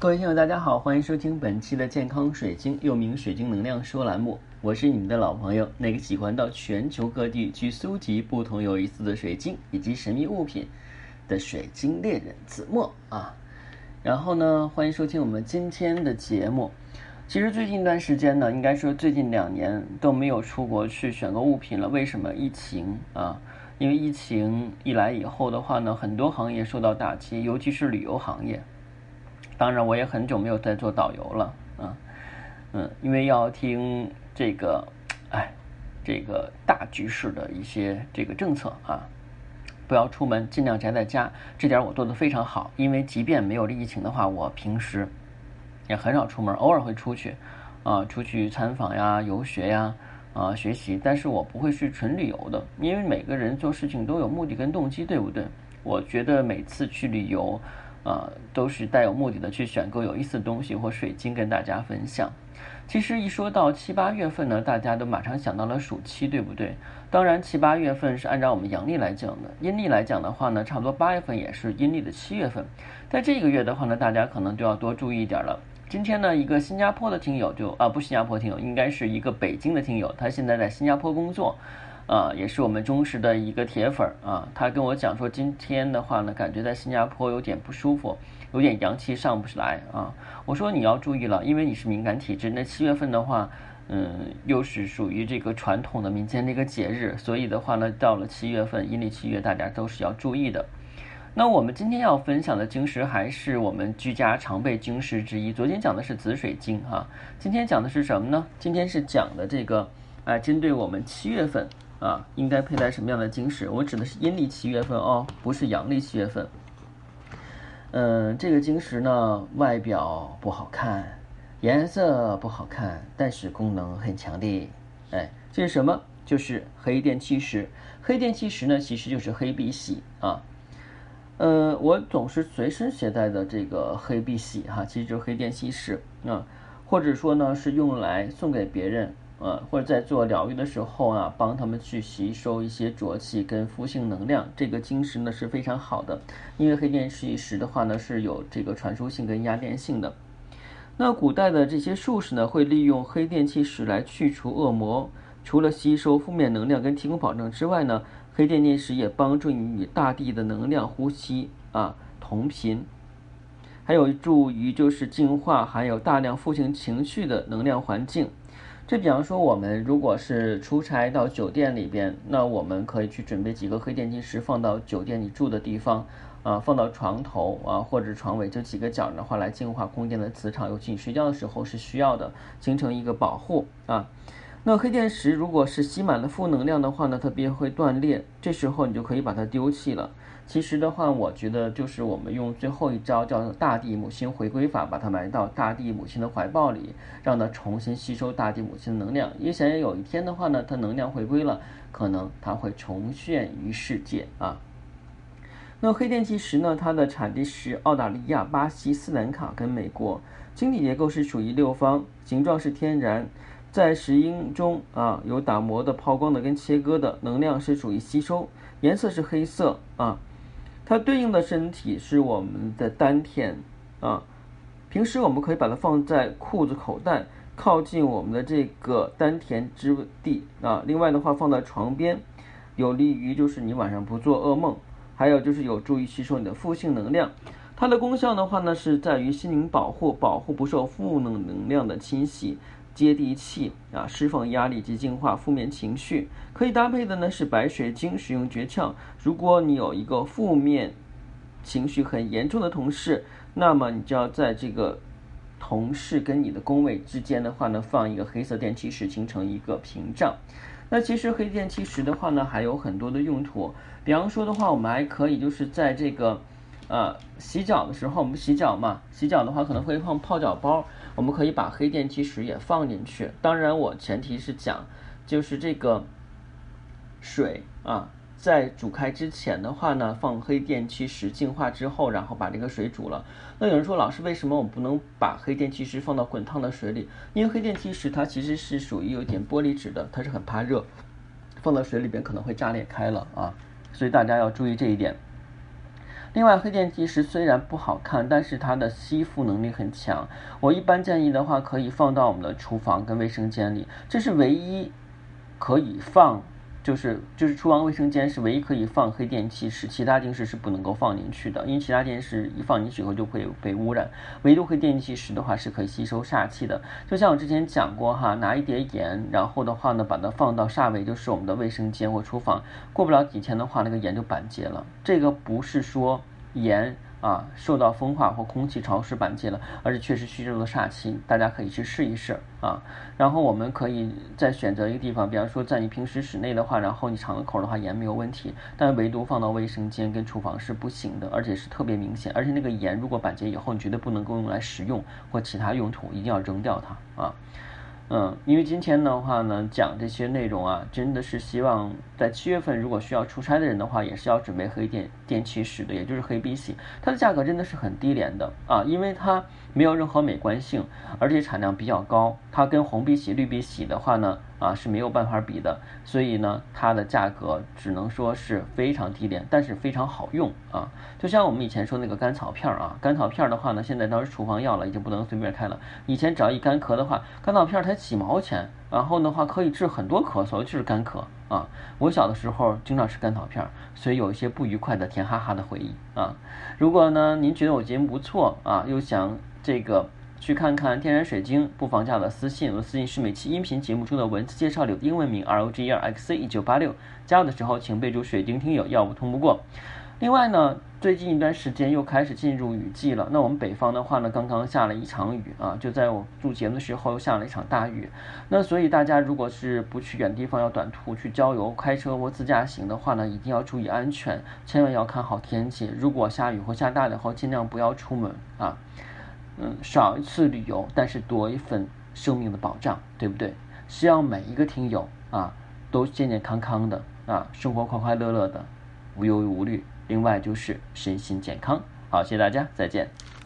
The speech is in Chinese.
各位听友，大家好，欢迎收听本期的健康水晶，又名水晶能量说栏目。我是你们的老朋友，那个喜欢到全球各地去搜集不同有意思的水晶以及神秘物品的水晶猎人子墨啊。然后呢，欢迎收听我们今天的节目。其实最近一段时间呢，应该说最近两年都没有出国去选购物品了。为什么？疫情啊，因为疫情一来以后的话呢，很多行业受到打击，尤其是旅游行业。当然，我也很久没有在做导游了啊，嗯，因为要听这个，哎，这个大局势的一些这个政策啊，不要出门，尽量宅在家，这点我做的非常好。因为即便没有疫情的话，我平时也很少出门，偶尔会出去啊，出去参访呀、游学呀、啊学习，但是我不会去纯旅游的，因为每个人做事情都有目的跟动机，对不对？我觉得每次去旅游。啊，都是带有目的的去选购有意思的东西或水晶跟大家分享。其实一说到七八月份呢，大家都马上想到了暑期，对不对？当然七八月份是按照我们阳历来讲的，阴历来讲的话呢，差不多八月份也是阴历的七月份。在这个月的话呢，大家可能就要多注意一点了。今天呢，一个新加坡的听友就啊，不新加坡听友，应该是一个北京的听友，他现在在新加坡工作。啊，也是我们忠实的一个铁粉儿啊。他跟我讲说，今天的话呢，感觉在新加坡有点不舒服，有点阳气上不来啊。我说你要注意了，因为你是敏感体质。那七月份的话，嗯，又是属于这个传统的民间的一个节日，所以的话呢，到了七月份，阴历七月，大家都是要注意的。那我们今天要分享的晶石还是我们居家常备晶石之一。昨天讲的是紫水晶哈，今天讲的是什么呢？今天是讲的这个，啊，针对我们七月份。啊，应该佩戴什么样的晶石？我指的是阴历七月份哦，不是阳历七月份。嗯，这个晶石呢，外表不好看，颜色不好看，但是功能很强的。哎，这是什么？就是黑电气石。黑电气石呢，其实就是黑碧玺啊。呃，我总是随身携带的这个黑碧玺哈，其实就是黑电气石啊，或者说呢，是用来送给别人。呃，或者在做疗愈的时候啊，帮他们去吸收一些浊气跟负性能量，这个晶石呢是非常好的。因为黑电气石的话呢是有这个传输性跟压电性的。那古代的这些术士呢会利用黑电气石来去除恶魔，除了吸收负面能量跟提供保证之外呢，黑电气石也帮助你与大地的能量呼吸啊同频，还有助于就是净化含有大量负性情绪的能量环境。这比方说，我们如果是出差到酒店里边，那我们可以去准备几个黑电机石，放到酒店你住的地方，啊，放到床头啊，或者床尾这几个角的话，来净化空间的磁场，尤其你睡觉的时候是需要的，形成一个保护啊。那黑电池如果是吸满了负能量的话呢，它便会断裂，这时候你就可以把它丢弃了。其实的话，我觉得就是我们用最后一招叫大地母亲回归法，把它埋到大地母亲的怀抱里，让它重新吸收大地母亲的能量。也想有一天的话呢，它能量回归了，可能它会重现于世界啊。那黑电气石呢？它的产地是澳大利亚、巴西、斯兰卡跟美国，晶体结构是属于六方，形状是天然，在石英中啊有打磨的、抛光的跟切割的，能量是属于吸收，颜色是黑色啊。它对应的身体是我们的丹田啊，平时我们可以把它放在裤子口袋，靠近我们的这个丹田之地啊。另外的话，放在床边，有利于就是你晚上不做噩梦，还有就是有助于吸收你的负性能量。它的功效的话呢，是在于心灵保护，保护不受负能能量的侵袭。接地气啊，释放压力及净化负面情绪。可以搭配的呢是白水晶，使用诀窍。如果你有一个负面情绪很严重的同事，那么你就要在这个同事跟你的工位之间的话呢，放一个黑色电气石，形成一个屏障。那其实黑电气石的话呢，还有很多的用途。比方说的话，我们还可以就是在这个。呃，洗脚的时候，我们洗脚嘛，洗脚的话可能会放泡脚包，我们可以把黑电气石也放进去。当然，我前提是讲，就是这个水啊，在煮开之前的话呢，放黑电气石净化之后，然后把这个水煮了。那有人说，老师，为什么我不能把黑电气石放到滚烫的水里？因为黑电气石它其实是属于有点玻璃质的，它是很怕热，放到水里边可能会炸裂开了啊，所以大家要注意这一点。另外，黑电梯石虽然不好看，但是它的吸附能力很强。我一般建议的话，可以放到我们的厨房跟卫生间里，这是唯一可以放。就是就是厨房卫生间是唯一可以放黑电器石，其他电视是不能够放进去的，因为其他电视一放进去以后就会被污染。唯独黑电气石的话是可以吸收煞气的。就像我之前讲过哈，拿一碟盐，然后的话呢把它放到煞位，就是我们的卫生间或厨房，过不了几天的话，那个盐就板结了。这个不是说盐。啊，受到风化或空气潮湿板结了，而且确实吸收了煞气，大家可以去试一试啊。然后我们可以再选择一个地方，比方说在你平时室内的话，然后你敞个口的话，盐没有问题，但唯独放到卫生间跟厨房是不行的，而且是特别明显。而且那个盐如果板结以后，你绝对不能够用来食用或其他用途，一定要扔掉它啊。嗯，因为今天的话呢，讲这些内容啊，真的是希望在七月份如果需要出差的人的话，也是要准备黑电电气石的，也就是黑碧玺，它的价格真的是很低廉的啊，因为它。没有任何美观性，而且产量比较高，它跟红碧玺、绿碧玺的话呢，啊是没有办法比的，所以呢，它的价格只能说是非常低廉，但是非常好用啊。就像我们以前说那个甘草片儿啊，甘草片儿的话呢，现在当是处方药了，已经不能随便开了。以前只要一干咳的话，甘草片儿才几毛钱，然后的话可以治很多咳嗽，就是干咳。啊，我小的时候经常吃甘草片，所以有一些不愉快的甜哈哈的回忆啊。如果呢您觉得我节目不错啊，又想这个去看看天然水晶，不妨加我的私信，我的私信是每期音频节目中的文字介绍里的英文名 R O G E R X C 一九八六，加我的时候请备注水晶听友，要不通不过。另外呢，最近一段时间又开始进入雨季了。那我们北方的话呢，刚刚下了一场雨啊，就在我录节目的时候又下了一场大雨。那所以大家如果是不去远地方，要短途去郊游、开车或自驾行的话呢，一定要注意安全，千万要看好天气。如果下雨或下大的话，尽量不要出门啊。嗯，少一次旅游，但是多一份生命的保障，对不对？希望每一个听友啊，都健健康康的啊，生活快快乐乐的，无忧无虑。另外就是身心健康，好，谢谢大家，再见。